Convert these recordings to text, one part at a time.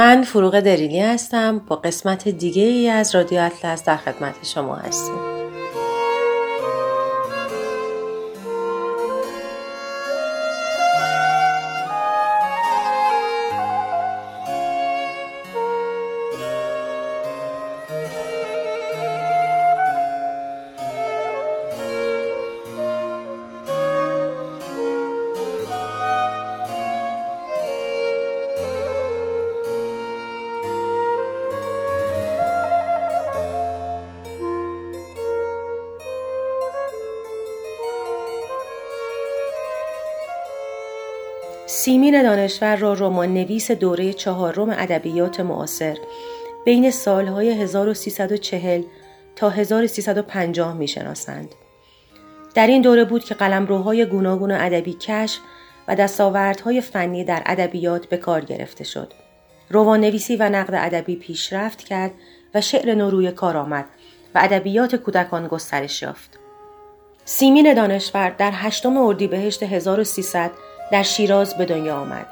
من فروغ دریلی هستم. با قسمت دیگه ای از رادیو اطلس در خدمت شما هستیم. سیمین دانشور را رمان نویس دوره چهارم ادبیات معاصر بین سالهای 1340 تا 1350 می‌شناسند. در این دوره بود که قلمروهای گوناگون ادبی کشف و دستاوردهای فنی در ادبیات به کار گرفته شد. روان نویسی و نقد ادبی پیشرفت کرد و شعر نوروی کار آمد و ادبیات کودکان گسترش یافت. سیمین دانشور در هشتم اردیبهشت 1300 در شیراز به دنیا آمد.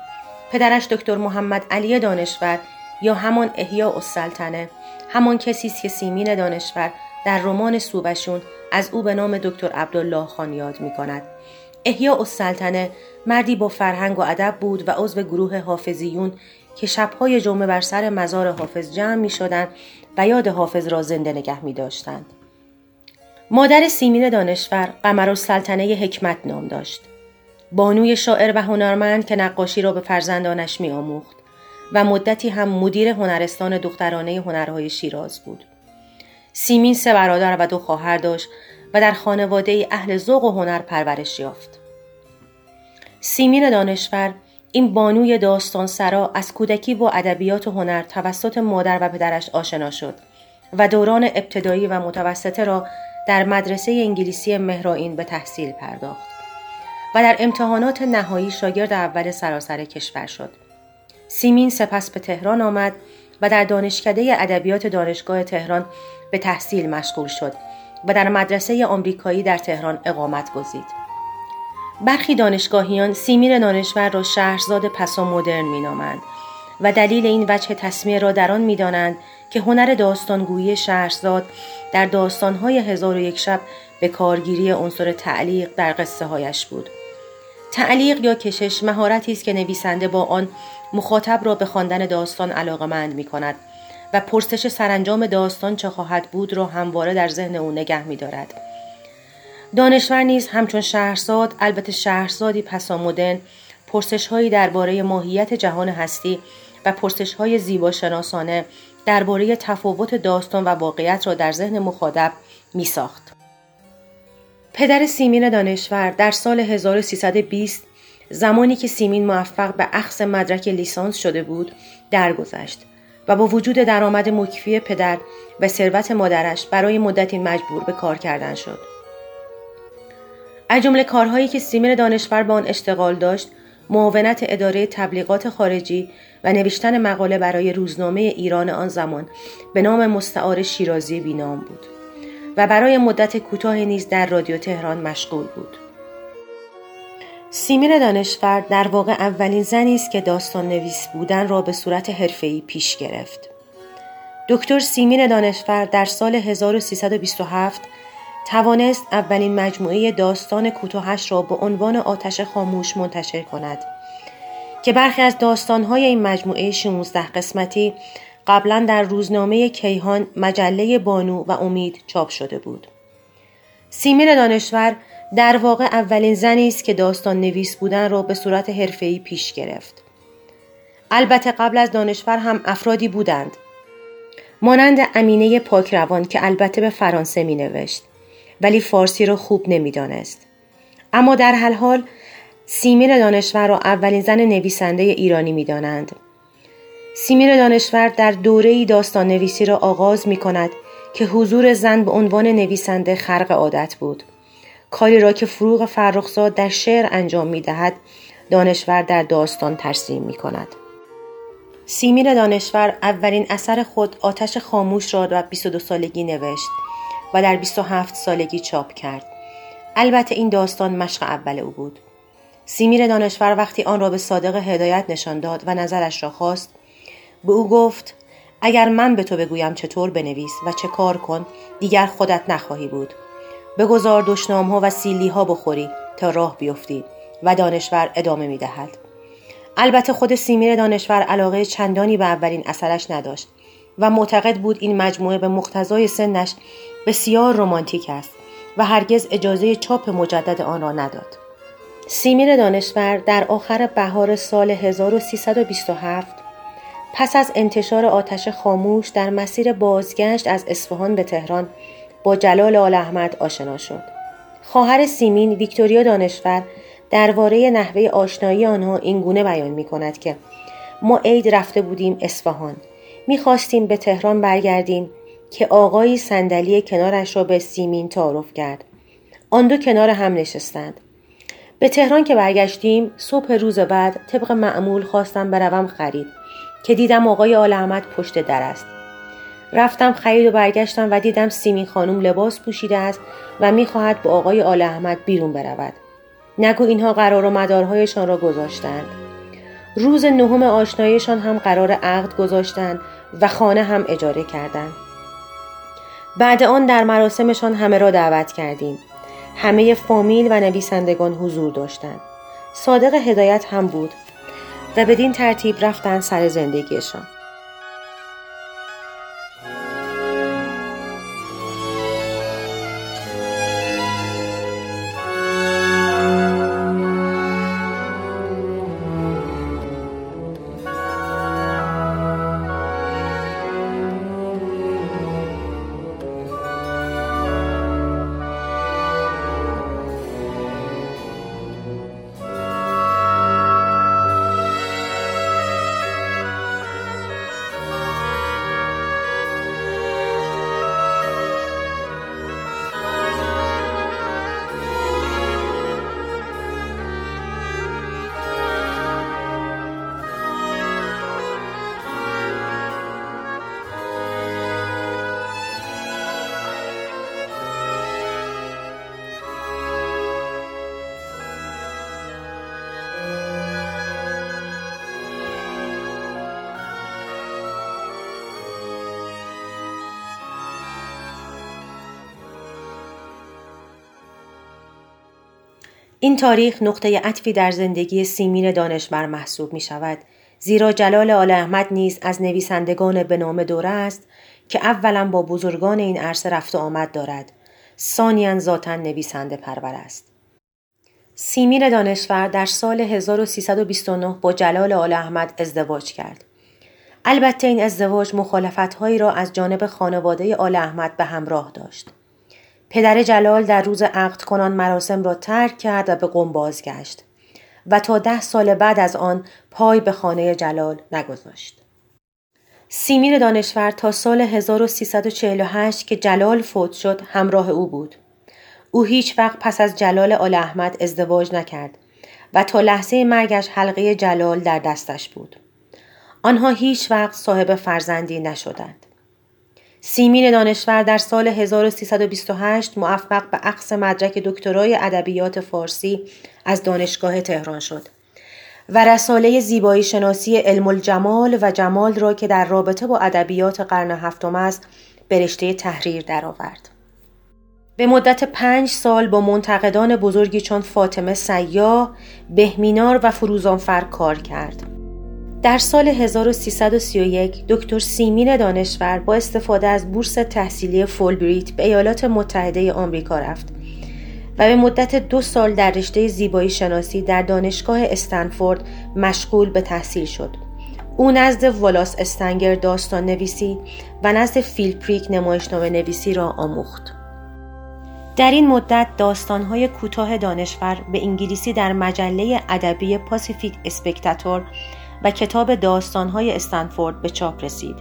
پدرش دکتر محمد علی دانشور یا همان احیا السلطنه همان کسی است که سیمین دانشور در رمان سوبشون از او به نام دکتر عبدالله خان یاد می کند. احیا السلطنه مردی با فرهنگ و ادب بود و عضو گروه حافظیون که شبهای جمعه بر سر مزار حافظ جمع می شدن و یاد حافظ را زنده نگه می داشتند. مادر سیمین دانشور قمر السلطنه حکمت نام داشت. بانوی شاعر و هنرمند که نقاشی را به فرزندانش می آموخت و مدتی هم مدیر هنرستان دخترانه هنرهای شیراز بود. سیمین سه برادر و دو خواهر داشت و در خانواده اهل ذوق و هنر پرورش یافت. سیمین دانشور این بانوی داستان سرا از کودکی با ادبیات و هنر توسط مادر و پدرش آشنا شد و دوران ابتدایی و متوسطه را در مدرسه انگلیسی مهرائین به تحصیل پرداخت. و در امتحانات نهایی شاگرد اول سراسر کشور شد. سیمین سپس به تهران آمد و در دانشکده ادبیات دانشگاه تهران به تحصیل مشغول شد و در مدرسه آمریکایی در تهران اقامت گزید. برخی دانشگاهیان سیمین دانشور را شهرزاد پسا مدرن مینامند و دلیل این وجه تصمیه را در آن می‌دانند که هنر داستانگویی شهرزاد در داستانهای هزار و یک شب به کارگیری عنصر تعلیق در قصه هایش بود. تعلیق یا کشش مهارتی است که نویسنده با آن مخاطب را به خواندن داستان علاقمند می کند و پرسش سرانجام داستان چه خواهد بود را همواره در ذهن او نگه می دارد. دانشور نیز همچون شهرزاد البته شهرزادی پسامدن پرسش هایی درباره ماهیت جهان هستی و پرسش های زیبا شناسانه درباره تفاوت داستان و واقعیت را در ذهن مخاطب می ساخت. پدر سیمین دانشور در سال 1320 زمانی که سیمین موفق به اخذ مدرک لیسانس شده بود درگذشت و با وجود درآمد مکفی پدر و ثروت مادرش برای مدتی مجبور به کار کردن شد. از جمله کارهایی که سیمین دانشور به آن اشتغال داشت معاونت اداره تبلیغات خارجی و نوشتن مقاله برای روزنامه ایران آن زمان به نام مستعار شیرازی بینام بود. و برای مدت کوتاه نیز در رادیو تهران مشغول بود. سیمین دانشور در واقع اولین زنی است که داستان نویس بودن را به صورت حرفه‌ای پیش گرفت. دکتر سیمین دانشور در سال 1327 توانست اولین مجموعه داستان کوتاهش را به عنوان آتش خاموش منتشر کند که برخی از داستانهای این مجموعه 16 قسمتی قبلا در روزنامه کیهان مجله بانو و امید چاپ شده بود. سیمین دانشور در واقع اولین زنی است که داستان نویس بودن را به صورت حرفه‌ای پیش گرفت. البته قبل از دانشور هم افرادی بودند. مانند امینه پاکروان که البته به فرانسه می نوشت ولی فارسی را خوب نمی‌دانست اما در هر حال سیمیر دانشور را اولین زن نویسنده ایرانی می دانند. سیمیر دانشور در دوره داستان نویسی را آغاز می کند که حضور زن به عنوان نویسنده خرق عادت بود. کاری را که فروغ فرخزاد در شعر انجام می دهد دانشور در داستان ترسیم می کند. سیمیر دانشور اولین اثر خود آتش خاموش را در 22 سالگی نوشت و در 27 سالگی چاپ کرد. البته این داستان مشق اول او بود. سیمیر دانشور وقتی آن را به صادق هدایت نشان داد و نظرش را خواست به او گفت اگر من به تو بگویم چطور بنویس و چه کار کن دیگر خودت نخواهی بود بگذار دشنام ها و سیلی ها بخوری تا راه بیفتی و دانشور ادامه می دهد. البته خود سیمیر دانشور علاقه چندانی به اولین اثرش نداشت و معتقد بود این مجموعه به مقتضای سنش بسیار رمانتیک است و هرگز اجازه چاپ مجدد آن را نداد. سیمیر دانشور در آخر بهار سال 1327 پس از انتشار آتش خاموش در مسیر بازگشت از اصفهان به تهران با جلال آل احمد آشنا شد. خواهر سیمین ویکتوریا دانشور درباره نحوه آشنایی آنها این گونه بیان می کند که ما عید رفته بودیم اصفهان. می‌خواستیم به تهران برگردیم که آقایی صندلی کنارش را به سیمین تعارف کرد. آن دو کنار هم نشستند. به تهران که برگشتیم صبح روز بعد طبق معمول خواستم بروم خرید. که دیدم آقای آل احمد پشت در است. رفتم خرید و برگشتم و دیدم سیمین خانم لباس پوشیده است و می‌خواهد با آقای آل احمد بیرون برود. نگو اینها قرار و مدارهایشان را گذاشتند. روز نهم آشنایشان هم قرار عقد گذاشتند و خانه هم اجاره کردند. بعد آن در مراسمشان همه را دعوت کردیم. همه فامیل و نویسندگان حضور داشتند. صادق هدایت هم بود. و بدین ترتیب رفتن سر زندگیشان. این تاریخ نقطه عطفی در زندگی سیمین دانشور محسوب می شود زیرا جلال آل احمد نیز از نویسندگان به نام دوره است که اولا با بزرگان این عرصه رفت و آمد دارد. ثانیا ذاتا نویسنده پرور است. سیمین دانشور در سال 1329 با جلال آل احمد ازدواج کرد. البته این ازدواج مخالفتهایی را از جانب خانواده آل احمد به همراه داشت. پدر جلال در روز عقد کنان مراسم را ترک کرد و به قم بازگشت و تا ده سال بعد از آن پای به خانه جلال نگذاشت. سیمیر دانشور تا سال 1348 که جلال فوت شد همراه او بود. او هیچ وقت پس از جلال آل احمد ازدواج نکرد و تا لحظه مرگش حلقه جلال در دستش بود. آنها هیچ وقت صاحب فرزندی نشدند. سیمین دانشور در سال 1328 موفق به عقص مدرک دکترای ادبیات فارسی از دانشگاه تهران شد و رساله زیبایی شناسی علم الجمال و جمال را که در رابطه با ادبیات قرن هفتم است به رشته تحریر درآورد. به مدت پنج سال با منتقدان بزرگی چون فاطمه سیاه، بهمینار و فروزانفر کار کرد. در سال 1331 دکتر سیمین دانشور با استفاده از بورس تحصیلی فولبریت به ایالات متحده آمریکا رفت و به مدت دو سال در رشته زیبایی شناسی در دانشگاه استنفورد مشغول به تحصیل شد. او نزد والاس استگنر داستان نویسی و نزد فیل پریک نمایشنامه نویسی را آموخت. در این مدت داستانهای کوتاه دانشور به انگلیسی در مجله ادبی Pacific Spectator و کتاب داستانهای استنفورد به چاپ رسید.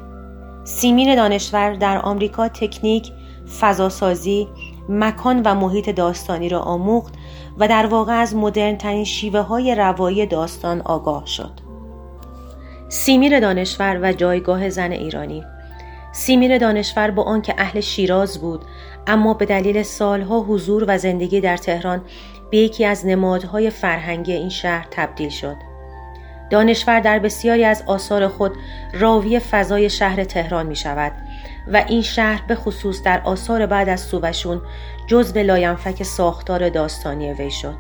سیمین دانشور در آمریکا تکنیک، فضاسازی، مکان و محیط داستانی را آموخت و در واقع از مدرن شیوه های روایی داستان آگاه شد. سیمیر دانشور و جایگاه زن ایرانی سیمیر دانشور با آنکه اهل شیراز بود اما به دلیل سالها حضور و زندگی در تهران به یکی از نمادهای فرهنگی این شهر تبدیل شد. دانشور در بسیاری از آثار خود راوی فضای شهر تهران می شود و این شهر به خصوص در آثار بعد از سووشون جزو لاینفک ساختار داستانی وی شد.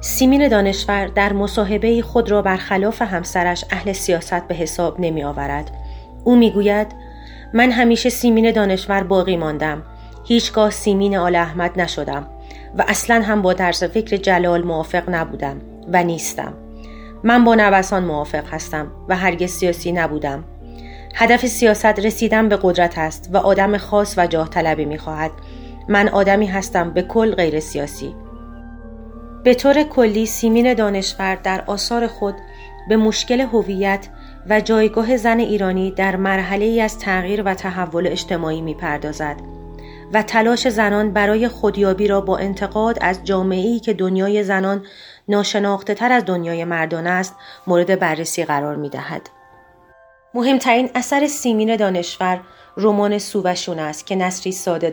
سیمین دانشور در مصاحبه‌ای خود را برخلاف همسرش اهل سیاست به حساب نمی آورد. او می گوید من همیشه سیمین دانشور باقی ماندم. هیچگاه سیمین آل احمد نشدم و اصلا هم با طرز فکر جلال موافق نبودم و نیستم. من با نوسان موافق هستم و هرگز سیاسی نبودم. هدف سیاست رسیدن به قدرت است و آدم خاص و جاه طلبی می خواهد. من آدمی هستم به کل غیر سیاسی. به طور کلی سیمین دانشور در آثار خود به مشکل هویت و جایگاه زن ایرانی در مرحله ای از تغییر و تحول اجتماعی می پردازد و تلاش زنان برای خودیابی را با انتقاد از جامعه‌ای که دنیای زنان ناشناخته تر از دنیای مردان است مورد بررسی قرار می دهد. مهمترین اثر سیمین دانشور رمان سووشون است که نصری ساده